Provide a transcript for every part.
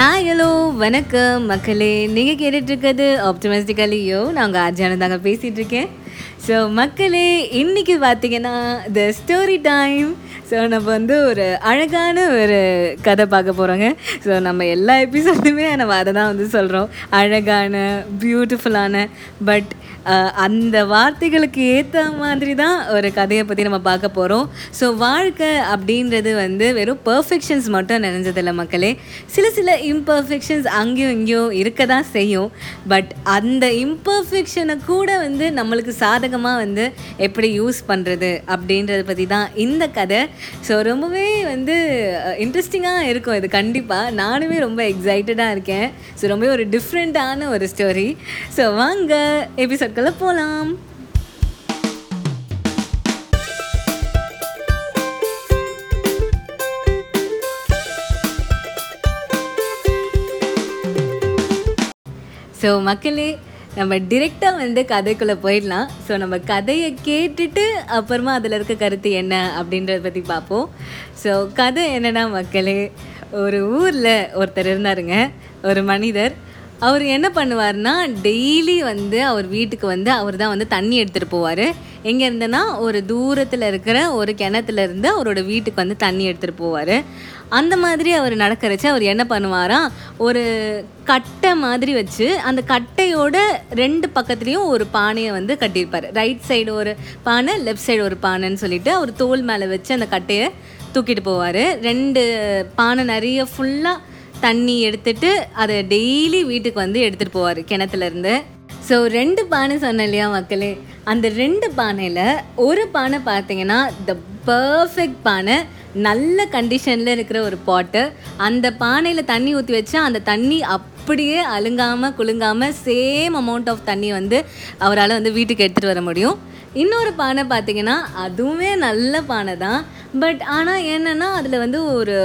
Hi hello வணக்கம் மக்களே. நீங்கள் கேட்டுட்ருக்கிறது ஆப்டமிஸ்டிக்கலியோ நாங்கள் ஆர்ஜான தாங்க பேசிகிட்ருக்கேன் ஸோ மக்களே இன்னைக்கு பார்த்தீங்கன்னா த ஸ்டோரி டைம் ஸோ நம்ம வந்து ஒரு அழகான ஒரு கதை பார்க்க போகிறோங்க ஸோ நம்ம எல்லா எபிசோடுமே நம்ம அதை தான் வந்து சொல்கிறோம் அழகான பியூட்டிஃபுல்லான பட் அந்த வார்த்தைகளுக்கு ஏற்ற மாதிரி தான் ஒரு கதையை பற்றி நம்ம பார்க்க போகிறோம் ஸோ வாழ்க்கை அப்படின்றது வந்து வெறும் பர்ஃபெக்ஷன்ஸ் மட்டும் நிறைஞ்சதில்ல மக்களே. சில சில இம்பர்ஃபெக்ஷன்ஸ் அங்கேயும் இங்கேயும் இருக்க தான் செய்யும். பட் அந்த இம்பர்ஃபெக்ஷனை கூட வந்து நம்மளுக்கு சாதகமாக வந்து எப்படி யூஸ் பண்ணுறது அப்படின்றத பற்றி தான் இந்த கதை. ஸோ ரொம்பவே வந்து இன்ட்ரெஸ்டிங்காக இருக்கும் இது கண்டிப்பாக நானுமே ரொம்ப எக்ஸைட்டடாக இருக்கேன். ஸோ ரொம்பவே ஒரு டிஃப்ரெண்ட்டான ஒரு ஸ்டோரி ஸோ வாங்க எபிசோட்குள்ளே போகலாம் ஸோ மக்களே நம்ம டிரெக்டாக வந்து கதைக்குள்ளே போயிடலாம். ஸோ நம்ம கதையை கேட்டுட்டு அப்புறமா அதில் இருக்க கருத்து என்ன அப்படின்றத பற்றி பார்ப்போம். ஸோ கதை என்னன்னா மக்களே ஒரு ஊரில் ஒருத்தர் இருந்தாருங்க. ஒரு மனிதர். அவர் என்ன பண்ணுவார்னா டெய்லி வந்து அவர் வீட்டுக்கு வந்து அவர் தான் வந்து தண்ணி எடுத்துகிட்டு போவார். எங்கே ஒரு தூரத்தில் இருக்கிற ஒரு கிணத்துலேருந்து அவரோட வீட்டுக்கு வந்து தண்ணி எடுத்துகிட்டு போவார். அந்த மாதிரி அவர் நடக்கிறச்சு அவர் என்ன பண்ணுவாராம் ஒரு கட்டை மாதிரி வச்சு அந்த கட்டையோட ரெண்டு பக்கத்துலேயும் ஒரு பானையை வந்து கட்டியிருப்பார். ரைட் சைடு ஒரு பானை லெஃப்ட் சைடு ஒரு பானைன்னு சொல்லிட்டு அவர் தோல் மேலே வச்சு அந்த கட்டையை தூக்கிட்டு போவார். ரெண்டு பானை நிறைய ஃபுல்லாக தண்ணி எடுத்துட்டு அதை டெய்லி வீட்டுக்கு வந்து எடுத்துகிட்டு போவார் கிணத்துலேருந்து ஸோ ரெண்டு பானை சொன்னேன் இல்லையா மக்களே? அந்த ரெண்டு பானையில் ஒரு பானை பார்த்தீங்கன்னா த பர்ஃபெக்ட் பானை. நல்ல கண்டிஷனில் இருக்கிற ஒரு பாட்டு அந்த பானையில் தண்ணி ஊற்றி வச்சா அந்த தண்ணி அப்படியே அழுங்காமல் குலுங்காமல் சேம் அமௌண்ட் ஆஃப் தண்ணி வந்து அவரால் வந்து வீட்டுக்கு எடுத்துகிட்டு வர முடியும். இன்னொரு பானை பார்த்தீங்கன்னா அதுவுமே நல்ல பானை தான் பட் ஆனால் என்னென்னா அதில் வந்து ஒரு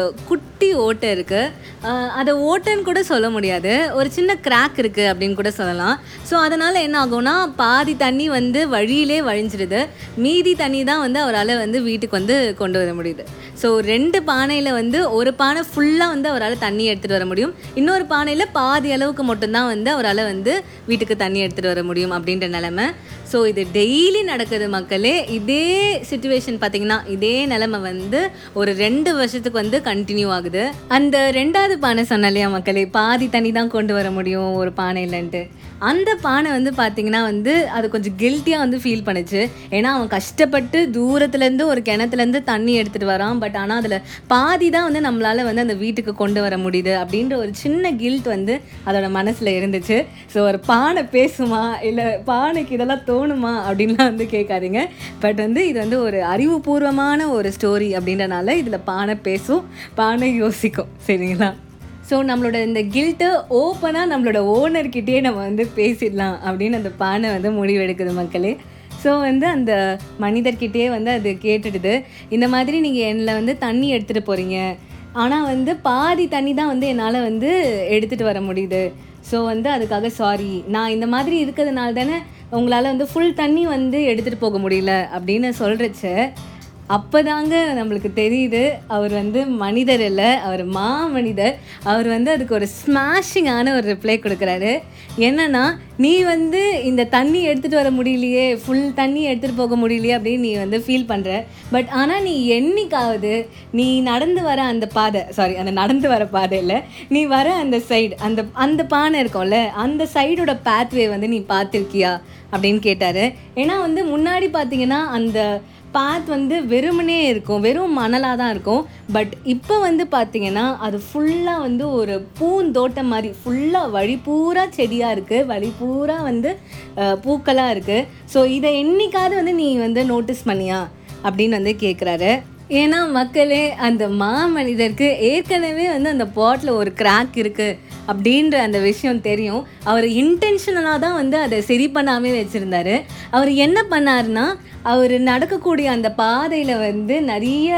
குட்டி ஓட்டை இருக்குது அதை ஓட்டைன்னு கூட சொல்ல முடியாது. ஒரு சின்ன கிராக் இருக்குது அப்படின்னு கூட சொல்லலாம். ஸோ அதனால் என்ன ஆகும்னா பாதி தண்ணி வந்து வழியிலே வழிஞ்சிடுது மீதி தண்ணி தான் வந்து அவரால் வந்து வீட்டுக்கு வந்து கொண்டு வர முடியுது. ஸோ ரெண்டு பானையில் வந்து ஒரு பானை ஃபுல்லாக வந்து அவரால் தண்ணி எடுத்துகிட்டு வர முடியும். இன்னொரு பானையில் பாதி அளவுக்கு மட்டும்தான் வந்து அவரால் வந்து வீட்டுக்கு தண்ணி எடுத்துகிட்டு வர முடியும் அப்படின்ற நிலமை. ஸோ இது டெய்லி நடக்குது மக்களே. இதே சுச்சுவேஷன் பார்த்திங்கன்னா இதே நிலமை வந்து ஒரு ரெண்டு வருஷத்துக்கு வந்து கண்டினியூ ஆகுது. அந்த ரெண்டாவது பானை சொன்ன இல்லையா மக்களே பாதி தண்ணி தான் கொண்டு வர முடியும் ஒரு பானை இல்லைன்ட்டு. அந்த பானை வந்து பார்த்தீங்கன்னா வந்து அது கொஞ்சம் கில்ட்டியாக வந்து ஃபீல் பண்ணுச்சு. ஏன்னா அவன் கஷ்டப்பட்டு தூரத்துலேருந்து ஒரு கிணத்துலேருந்து தண்ணி எடுத்துகிட்டு வரான். பட் ஆனால் அதில் பாதி தான் வந்து நம்மளால் வந்து அந்த வீட்டுக்கு கொண்டு வர முடியுது அப்படின்ற ஒரு சின்ன கில்ட் வந்து அதோட மனசில் இருந்துச்சு. ஸோ ஒரு பானை பேசுமா? இல்லை பானைக்கு இதெல்லாம் தோணுமா? அப்படின்லாம் வந்து கேட்காதீங்க. பட் வந்து இது வந்து ஒரு அறிவுபூர்வமான ஒரு ஸ்டோரி அப்படின்றனால இதில் பானை பேசும். பானை யோசிக்கும். சரிங்களா? ஸோ நம்மளோட இந்த கில்ட்டை ஓப்பனாக நம்மளோட ஓனர்கிட்டயே நம்ம வந்து பேசிடலாம் அப்படின்னு அந்த பானை வந்து முடிவெடுக்குது மக்களே. ஸோ வந்து அந்த மனிதர்கிட்டே வந்து அது கேட்டுடுது. இந்த மாதிரி நீங்கள் என்னில் வந்து தண்ணி எடுத்துகிட்டு போகிறீங்க ஆனால் வந்து பாதி தண்ணி தான் வந்து என்னால் வந்து எடுத்துகிட்டு வர முடியுது. ஸோ வந்து அதுக்காக சாரி நான் இந்த மாதிரி இருக்கிறதுனால தானே உங்களால் வந்து ஃபுல் தண்ணி வந்து எடுத்துகிட்டு போக முடியல அப்படின்னு சொல்கிறச்ச அப்போதாங்க நம்மளுக்கு தெரியுது அவர் வந்து மனிதர் இல்லை அவர் மா மனிதர் அவர் வந்து அதுக்கு ஒரு ஸ்மாஷிங்கான ஒரு ரிப்ளை கொடுக்குறாரு. என்னன்னா நீ வந்து இந்த தண்ணி எடுத்துகிட்டு வர முடியலையே ஃபுல் தண்ணி எடுத்துகிட்டு போக முடியலையே அப்படின்னு நீ வந்து ஃபீல் பண்ணுற பட் ஆனால் நீ என்னைக்காவது நீ நடந்து வர அந்த பாதை சாரி அந்த நடந்து வர பாதையில் நீ வர அந்த சைடு அந்த அந்த பானை இருக்கும்ல அந்த சைடோட பேத்வே வந்து நீ பார்த்துருக்கியா அப்படின்னு கேட்டார். ஏன்னா வந்து முன்னாடி பார்த்தீங்கன்னா அந்த பாத் வந்து வெறுமனே இருக்கும். வெறும் மணலாக தான் இருக்கும். பட் இப்போ வந்து பார்த்தீங்கன்னா அது ஃபுல்லாக வந்து ஒரு பூந்தோட்டம் மாதிரி ஃபுல்லாக வழி பூரா செடியாக இருக்குது வழி பூரா வந்து பூக்களாக இருக்குது ஸோ இதை என்னைக்காவது வந்து நீ வந்து நோட்டீஸ் பண்ணியா? அப்படின்னு வந்து கேட்குறாரு ஏன்னா மக்களே அந்த மாமனிதருக்கு ஏற்கனவே வந்து அந்த பாட்டில் ஒரு கிராக் இருக்குது அப்படின்ற அந்த விஷயம் தெரியும். அவர் இன்டென்ஷனலாக தான் வந்து அதை சரி பண்ணாமே வச்சுருந்தாரு. அவர் என்ன பண்ணாருன்னா அவர் நடக்கக்கூடிய அந்த பாதையில் வந்து நிறைய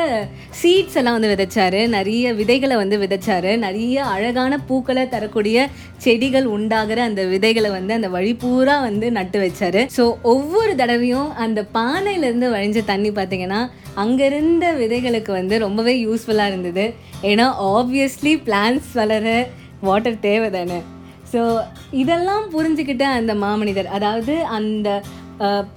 சீட்ஸ் எல்லாம் வந்து விதைச்சாரு. நிறைய விதைகளை வந்து விதைச்சாரு. நிறைய அழகான பூக்களை தரக்கூடிய செடிகள் உண்டாகிற அந்த விதைகளை வந்து அந்த வழி பூரா வந்து நட்டு வச்சாரு. ஸோ ஒவ்வொரு தடவையும் அந்த பானையிலேருந்து வழிஞ்ச தண்ணி பார்த்தீங்கன்னா அங்கேருந்த விதைகளுக்கு வந்து ரொம்பவே யூஸ்ஃபுல்லாக இருந்தது. ஏன்னா ஆப்வியஸ்லி பிளான்ஸ் வளர வாட்டர் தேவை தானே ஸோ இதெல்லாம் புரிஞ்சுக்கிட்ட அந்த மாமனிதர் அதாவது அந்த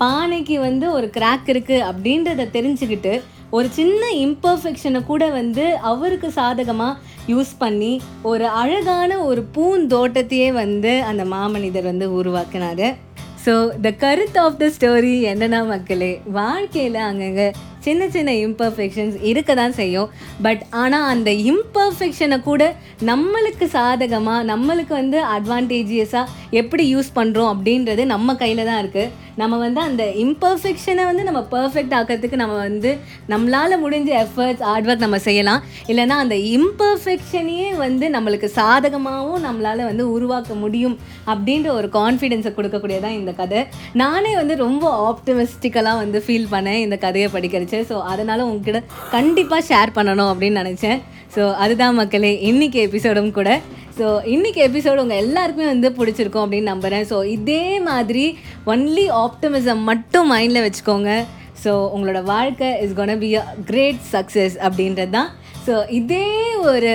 பானைக்கு வந்து ஒரு கிராக் இருக்குது அப்படின்றத தெரிஞ்சுக்கிட்டு ஒரு சின்ன இம்பர்ஃபெக்ஷனை கூட வந்து அவருக்கு சாதகமாக யூஸ் பண்ணி ஒரு அழகான ஒரு பூந்தோட்டத்தையே வந்து அந்த மாமனிதர் வந்து உருவாக்குனாரு. ஸோ த கருத் ஆஃப் த ஸ்டோரி என்னன்னா மக்களே வாழ்க்கையில் அங்கங்கே சின்ன சின்ன இம்பர்ஃபெக்ஷன்ஸ் இருக்க தான் செய்யும். பட் ஆனால் அந்த இம்பர்ஃபெக்ஷனை கூட நம்மளுக்கு சாதகமாக நம்மளுக்கு வந்து அட்வான்டேஜியஸாக எப்படி யூஸ் பண்ணுறோம் அப்படின்றது நம்ம கையில் தான் இருக்குது நம்ம வந்து அந்த இம்பர்ஃபெக்ஷனை வந்து நம்ம பர்ஃபெக்ட் ஆக்கிறதுக்கு நம்ம வந்து நம்மளால் முடிஞ்ச எஃபர்ட்ஸ் ஹார்ட் ஒர்க் நம்ம செய்யலாம். இல்லைன்னா அந்த இம்பர்ஃபெக்ஷனையே வந்து நம்மளுக்கு சாதகமாகவும் நம்மளால் வந்து உருவாக்க முடியும் அப்படின்ற ஒரு கான்ஃபிடென்ஸை கொடுக்கக்கூடியதான் இந்த கதை. நானே வந்து ரொம்ப ஆப்டிமிஸ்டிக்கலாக வந்து ஃபீல் பண்ணேன் இந்த கதையை படிக்கிறச்சு. ஸோ அதனால் உங்ககிட்ட கண்டிப்பாக ஷேர் பண்ணணும் அப்படின்னு நினச்சேன். ஸோ அதுதான் மக்களே இன்றைக்கி எபிசோடும் கூட. ஸோ இன்னைக்கு எபிசோடு உங்கள் எல்லாருக்குமே வந்து பிடிச்சிருக்கும் அப்படின்னு நம்புகிறேன் ஸோ இதே மாதிரி ஒன்லி ஆப்டிமிசம் மட்டும் மைண்டில் வச்சுக்கோங்க. ஸோ உங்களோட வாழ்க்கை is gonna be a great success அப்படின்றது தான் ஸோ இதே ஒரு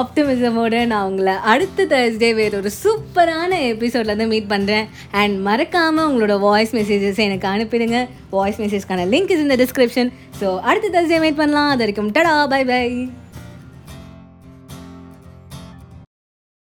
ஆப்டிமிசமோட நான் உங்களை அடுத்த தேர்ஸ்டே வேறு ஒரு சூப்பரான எபிசோடில் வந்து மீட் பண்ணுறேன் அண்ட் மறக்காமல் உங்களோட வாய்ஸ் மெசேஜஸ் எனக்கு அனுப்பிடுங்க. வாய்ஸ் மெசேஜ்க்கான லிங்க் இஸ் இந்த டிஸ்கிரிப்ஷன் ஸோ அடுத்த தேர்ஸ்டே மீட் பண்ணலாம். அது வரைக்கும் டடா பை பை